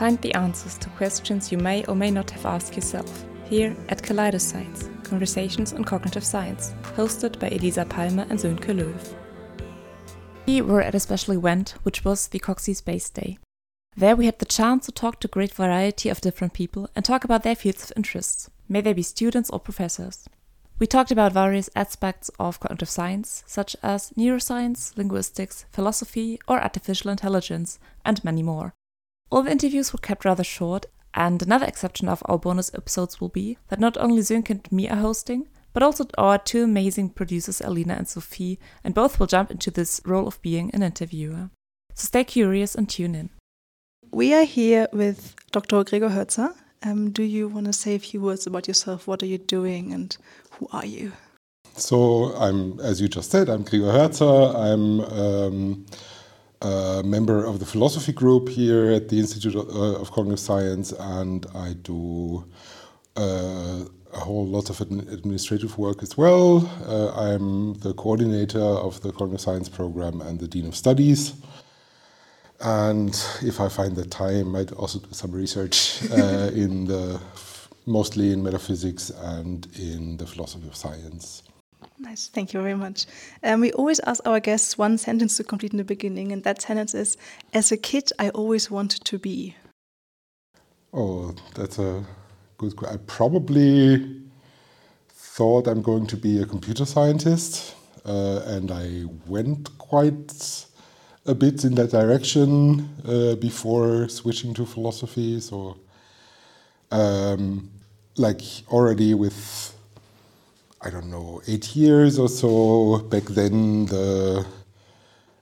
Find the answers to questions you may or may not have asked yourself here at Kaleidoscience, Conversations on Cognitive Science, hosted by Elisa Palmer and Sönke Löw. We were at a special event, which was the Coxie Space Day. There we had the chance to talk to a great variety of different people and talk about their fields of interest, may they be students or professors. We talked about various aspects of cognitive science, such as neuroscience, linguistics, philosophy, or artificial intelligence, and many more. All the interviews were kept rather short, and another exception of our bonus episodes will be that not only Sönke and me are hosting, but also our two amazing producers, Alina and Sophie, and both will jump into this role of being an interviewer. So stay curious and tune in. We are here with Dr. Gregor Hörzer. Um, do you want to say a few words about yourself? What are you doing and who are you? So, I'm, as you just said, I'm Gregor Hörzer. I'm um, a member of the philosophy group here at the Institute of, uh, of Cognitive Science, and I do uh, a whole lot of administrative work as well. Uh, I'm the coordinator of the Cognitive Science program and the Dean of Studies. And if I find the time, I'd also do some research uh, in the mostly in metaphysics and in the philosophy of science. Nice, thank you very much. Um, we always ask our guests one sentence to complete in the beginning, and that sentence is As a kid, I always wanted to be. Oh, that's a good question. I probably thought I'm going to be a computer scientist, uh, and I went quite a bit in that direction uh, before switching to philosophy. So, um, like already with, I don't know, eight years or so back then, the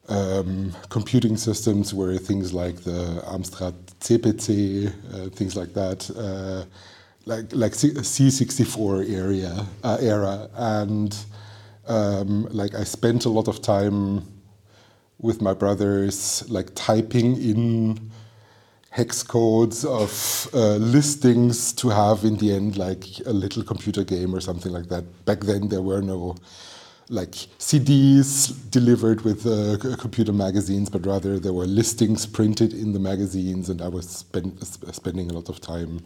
um, computing systems were things like the Amstrad CPC, uh, things like that, uh, like like C64 area uh, era, and um, like I spent a lot of time with my brothers, like typing in hex codes of uh, listings to have in the end like a little computer game or something like that. Back then there were no like CDs delivered with uh, computer magazines, but rather there were listings printed in the magazines, and I was spend, spending a lot of time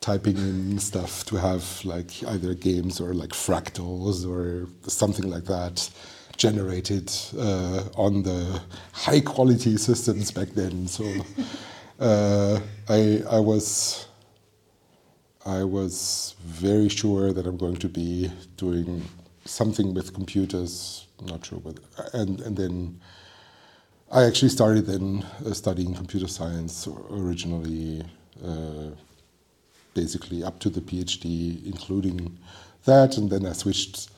typing in stuff to have like either games or like fractals or something like that generated uh, on the high quality systems back then. So uh, I, I was I was very sure that I'm going to be doing something with computers. Not sure whether, and and then I actually started then uh, studying computer science originally, uh, basically up to the PhD, including that, and then I switched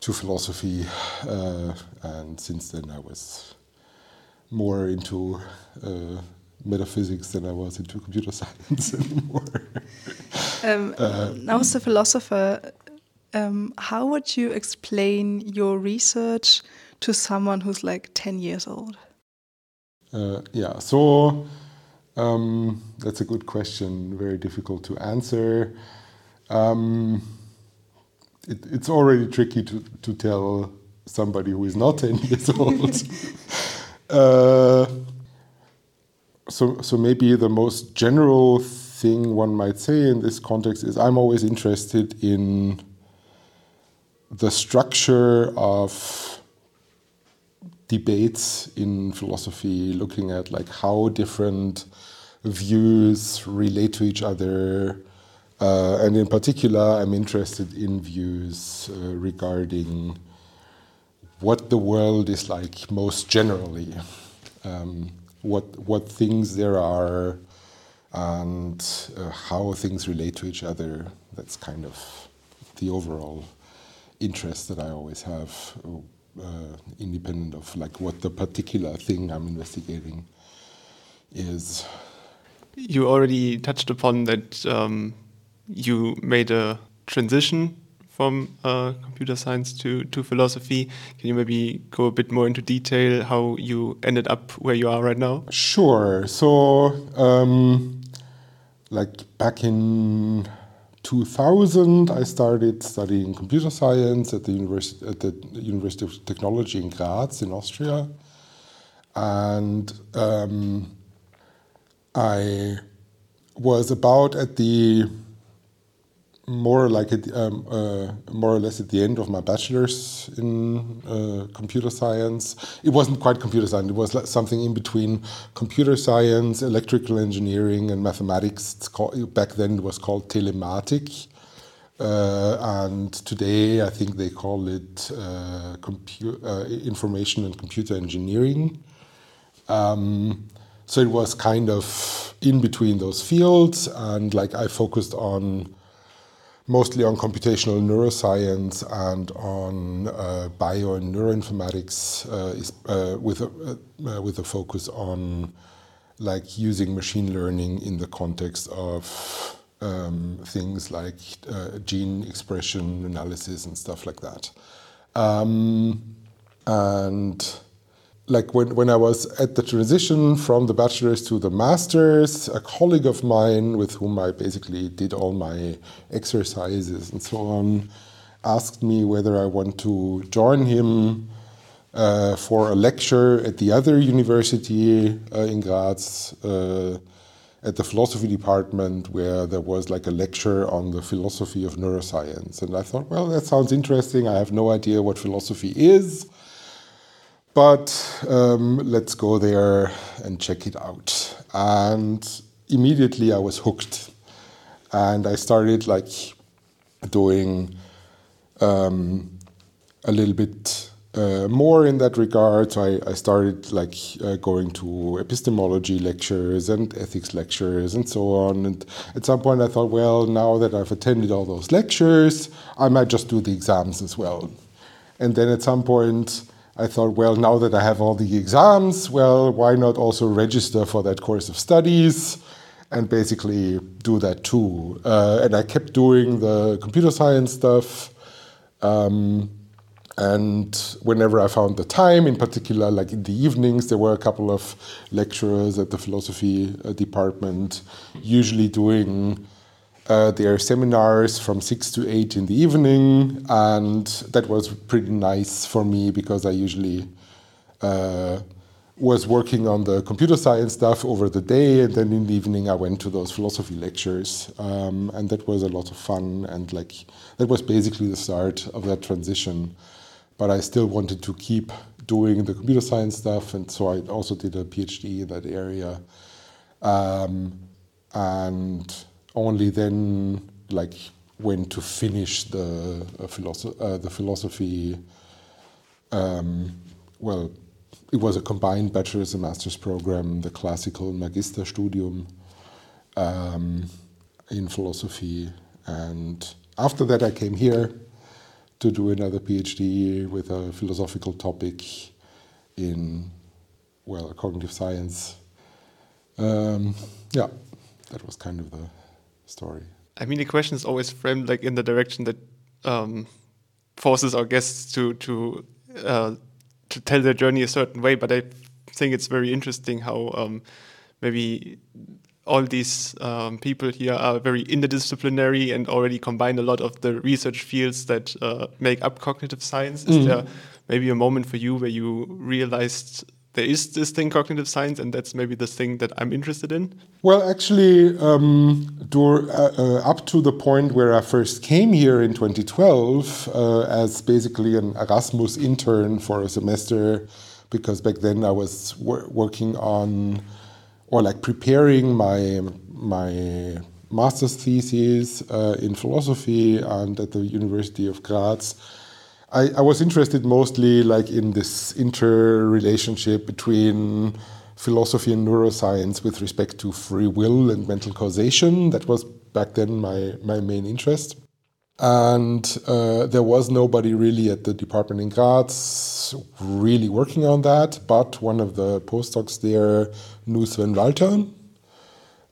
to philosophy, uh, and since then I was more into uh, metaphysics than I was into computer science anymore. um, uh, now, as a philosopher, um, how would you explain your research to someone who's like 10 years old? Uh, yeah, so um, that's a good question, very difficult to answer. Um, it, it's already tricky to, to tell somebody who is not 10 years old. uh, so, so maybe the most general thing one might say in this context is I'm always interested in the structure of debates in philosophy, looking at like how different views relate to each other, uh, and in particular, I'm interested in views uh, regarding what the world is like most generally, um, what what things there are, and uh, how things relate to each other. That's kind of the overall interest that I always have, uh, independent of like what the particular thing I'm investigating is. You already touched upon that. Um you made a transition from uh, computer science to, to philosophy. Can you maybe go a bit more into detail how you ended up where you are right now? Sure. So, um, like back in 2000, I started studying computer science at the University, at the University of Technology in Graz in Austria. And um, I was about at the more like at, um, uh, more or less at the end of my bachelor's in uh, computer science. It wasn't quite computer science. It was like something in between computer science, electrical engineering, and mathematics. Called, back then, it was called telematic. Uh, and today, I think they call it uh, uh, information and computer engineering. Um, so it was kind of in between those fields, and like I focused on mostly on computational neuroscience and on uh, bio and neuroinformatics, uh, is, uh, with a, uh, with a focus on like using machine learning in the context of um, things like uh, gene expression analysis and stuff like that. Um, and like when, when I was at the transition from the bachelor's to the master's, a colleague of mine with whom I basically did all my exercises and so on asked me whether I want to join him uh, for a lecture at the other university uh, in Graz uh, at the philosophy department where there was like a lecture on the philosophy of neuroscience. And I thought, well, that sounds interesting. I have no idea what philosophy is. But um, let's go there and check it out. And immediately I was hooked. And I started like doing um, a little bit uh, more in that regard. So I, I started like uh, going to epistemology lectures and ethics lectures and so on. And at some point I thought, well, now that I've attended all those lectures, I might just do the exams as well. And then at some point, I thought, well, now that I have all the exams, well, why not also register for that course of studies and basically do that too? Uh, and I kept doing the computer science stuff. Um, and whenever I found the time, in particular, like in the evenings, there were a couple of lecturers at the philosophy uh, department, usually doing uh, their seminars from six to eight in the evening, and that was pretty nice for me because I usually uh, was working on the computer science stuff over the day, and then in the evening I went to those philosophy lectures, um, and that was a lot of fun, and like that was basically the start of that transition. But I still wanted to keep doing the computer science stuff, and so I also did a PhD in that area, um, and only then like when to finish the uh, philosophy uh, the philosophy um, well it was a combined bachelor's and master's program the classical magisterstudium um, in philosophy. And after that I came here to do another PhD with a philosophical topic in well cognitive science. Um, yeah that was kind of the story. I mean, the question is always framed like in the direction that um, forces our guests to to uh, to tell their journey a certain way. But I think it's very interesting how um, maybe all these um, people here are very interdisciplinary and already combine a lot of the research fields that uh, make up cognitive science. Is mm. there maybe a moment for you where you realized there is this thing cognitive science and that's maybe the thing that i'm interested in. Well actually um, uh, uh, up to the point where i first came here in 2012 uh, as basically an erasmus intern for a semester because back then i was wor working on or like preparing my my master's thesis uh, in philosophy and at the university of graz I, I was interested mostly like in this interrelationship between philosophy and neuroscience with respect to free will and mental causation. That was back then my, my main interest. And uh, there was nobody really at the department in Graz really working on that, but one of the postdocs there knew Sven Walter.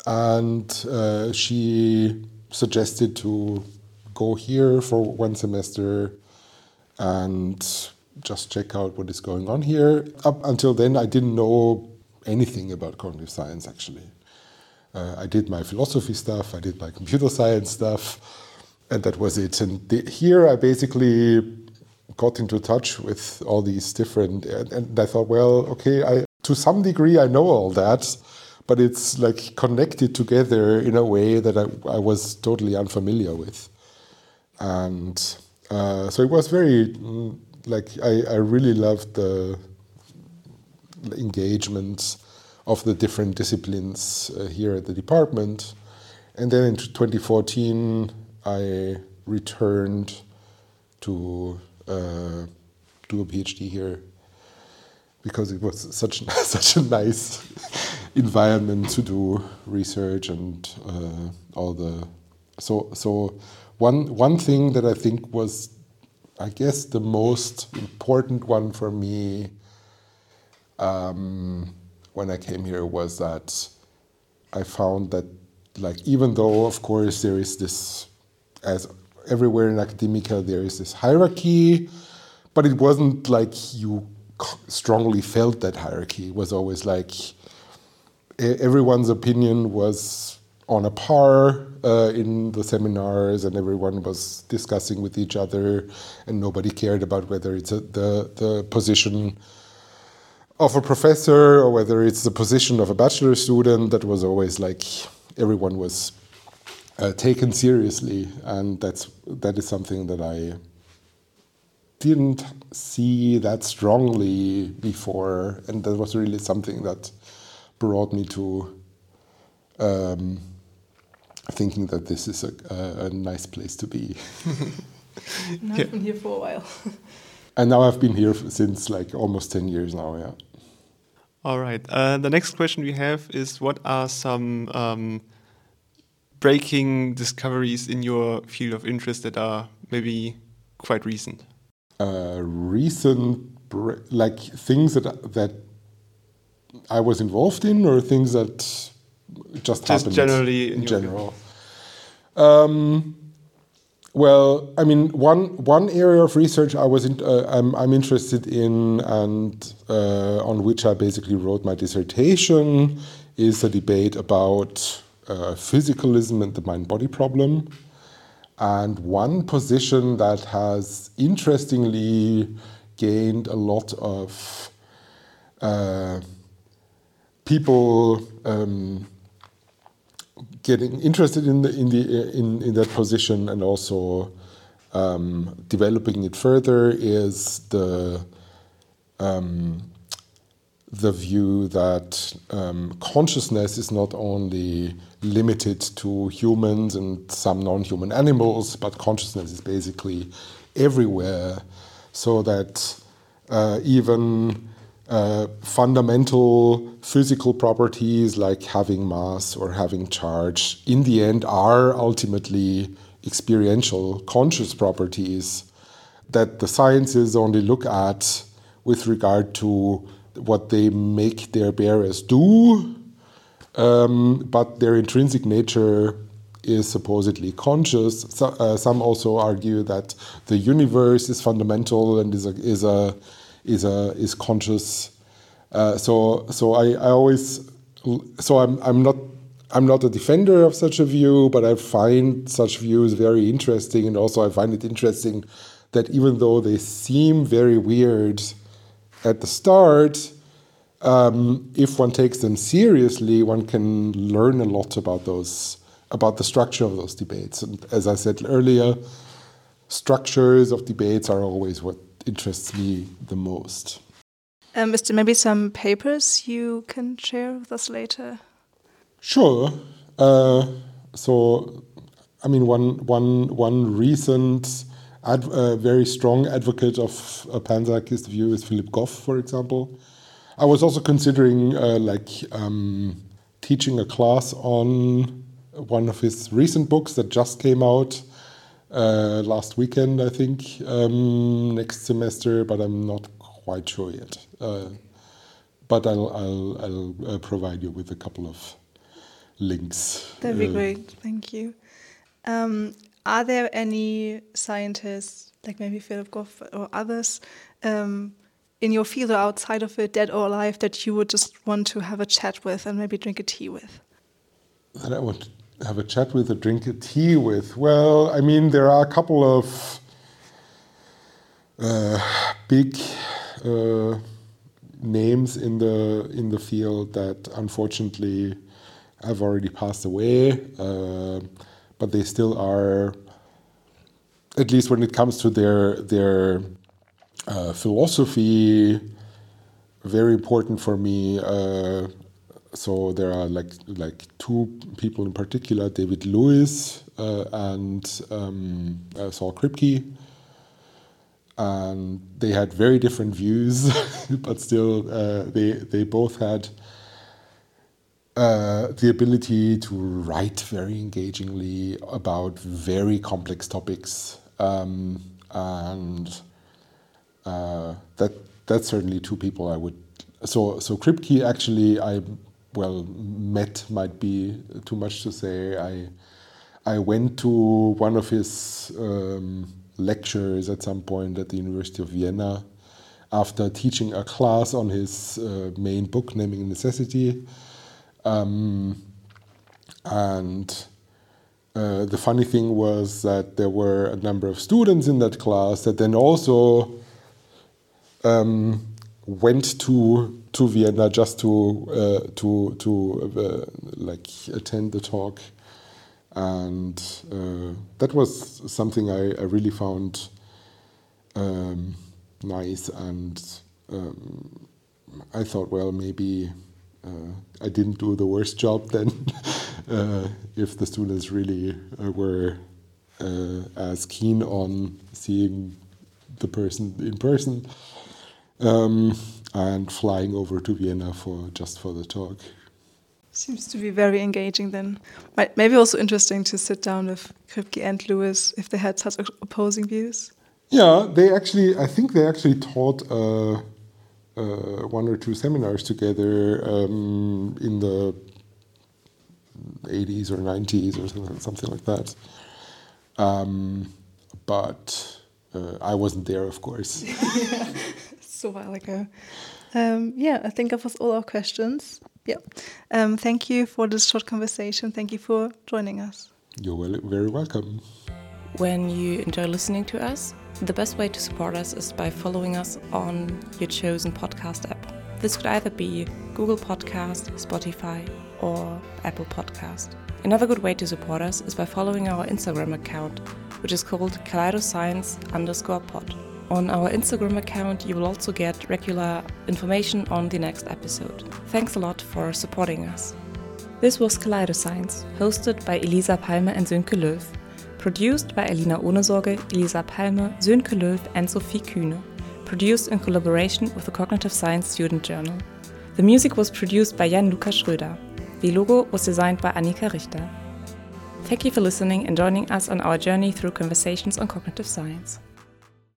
And uh, she suggested to go here for one semester and just check out what is going on here. Up until then, I didn't know anything about cognitive science actually. Uh, I did my philosophy stuff, I did my computer science stuff, and that was it. And the, here I basically got into touch with all these different, and, and I thought, well, okay, I, to some degree I know all that, but it's like connected together in a way that I, I was totally unfamiliar with. And uh, so it was very, like, I, I really loved the engagement of the different disciplines uh, here at the department. And then in 2014, I returned to uh, do a PhD here because it was such such a nice environment to do research and uh, all the so so one one thing that I think was I guess the most important one for me um, when I came here was that I found that like even though of course there is this as everywhere in academia there is this hierarchy but it wasn't like you strongly felt that hierarchy. It was always like everyone's opinion was on a par uh, in the seminars, and everyone was discussing with each other, and nobody cared about whether it's a, the the position of a professor or whether it's the position of a bachelor student. That was always like everyone was uh, taken seriously, and that's that is something that I didn't see that strongly before, and that was really something that brought me to um, thinking that this is a, a, a nice place to be. and I've yeah. been here for a while. and now I've been here since like almost 10 years now, yeah. All right. Uh, the next question we have is what are some um, breaking discoveries in your field of interest that are maybe quite recent? uh, recent like things that that I was involved in, or things that just, just happened generally in general. Um, well, I mean, one one area of research I was in, uh, I'm, I'm interested in, and uh, on which I basically wrote my dissertation, is a debate about uh, physicalism and the mind-body problem. And one position that has interestingly gained a lot of uh, people um, getting interested in the in the in, in that position and also um, developing it further is the um, the view that um, consciousness is not only limited to humans and some non human animals, but consciousness is basically everywhere, so that uh, even uh, fundamental physical properties like having mass or having charge in the end are ultimately experiential conscious properties that the sciences only look at with regard to what they make their bearers do um, but their intrinsic nature is supposedly conscious. So, uh, some also argue that the universe is fundamental and is a is a is a is conscious. Uh, so so I, I always so I'm I'm not I'm not a defender of such a view, but I find such views very interesting, and also I find it interesting that even though they seem very weird at the start, um, if one takes them seriously, one can learn a lot about those, about the structure of those debates. And as I said earlier, structures of debates are always what interests me the most. Um, is there maybe some papers you can share with us later? Sure. Uh, so, I mean, one one one recent, ad, uh, very strong advocate of a panpsychist view is Philip Goff, for example. I was also considering uh, like um, teaching a class on one of his recent books that just came out uh, last weekend, I think, um, next semester, but I'm not quite sure yet. Uh, but I'll, I'll, I'll uh, provide you with a couple of links. That'd be uh, great. Thank you. Um, are there any scientists, like maybe Philip Goff or others, um, in your field or outside of it, dead or alive, that you would just want to have a chat with and maybe drink a tea with? That I would have a chat with or drink a tea with. Well, I mean, there are a couple of uh, big uh, names in the in the field that unfortunately have already passed away, uh, but they still are. At least when it comes to their their uh, philosophy, very important for me. So there are like like two people in particular, David Lewis uh, and um, uh, Saul Kripke, and they had very different views, but still uh, they they both had uh, the ability to write very engagingly about very complex topics, um, and uh, that that's certainly two people I would. So so Kripke actually I well met might be too much to say. I I went to one of his um, lectures at some point at the University of Vienna after teaching a class on his uh, main book, Naming Necessity. Um, and uh, the funny thing was that there were a number of students in that class that then also um, went to to Vienna just to uh, to to uh, like attend the talk, and uh, that was something I, I really found um, nice, and um, I thought, well, maybe uh, I didn't do the worst job then, uh, if the students really uh, were as keen on seeing the person in person um, and flying over to Vienna for just for the talk. Seems to be very engaging then. Maybe also interesting to sit down with Kripke and Lewis if they had such opposing views. Yeah, they actually, I think they actually taught uh, uh, one or two seminars together um, in the 80s or 90s or something like that. Um, but uh, I wasn't there, of course. so a while ago. Um, yeah, I think that was all our questions. Yeah. Um, thank you for this short conversation. Thank you for joining us. You're well, very welcome. When you enjoy listening to us, the best way to support us is by following us on your chosen podcast app. This could either be Google Podcast, Spotify, or Apple Podcast. Another good way to support us is by following our Instagram account, which is called kaleidoscience underscore pod. On our Instagram account, you will also get regular information on the next episode. Thanks a lot for supporting us. This was Kaleidoscience, hosted by Elisa Palmer and Sönke Löw. Produced by Elina Ohnesorge, Elisa Palmer, Sönke Löw, and Sophie Kühne. Produced in collaboration with the Cognitive Science Student Journal. The music was produced by Jan Lukas Schröder. The logo was designed by Annika Richter. Thank you for listening and joining us on our journey through conversations on cognitive science.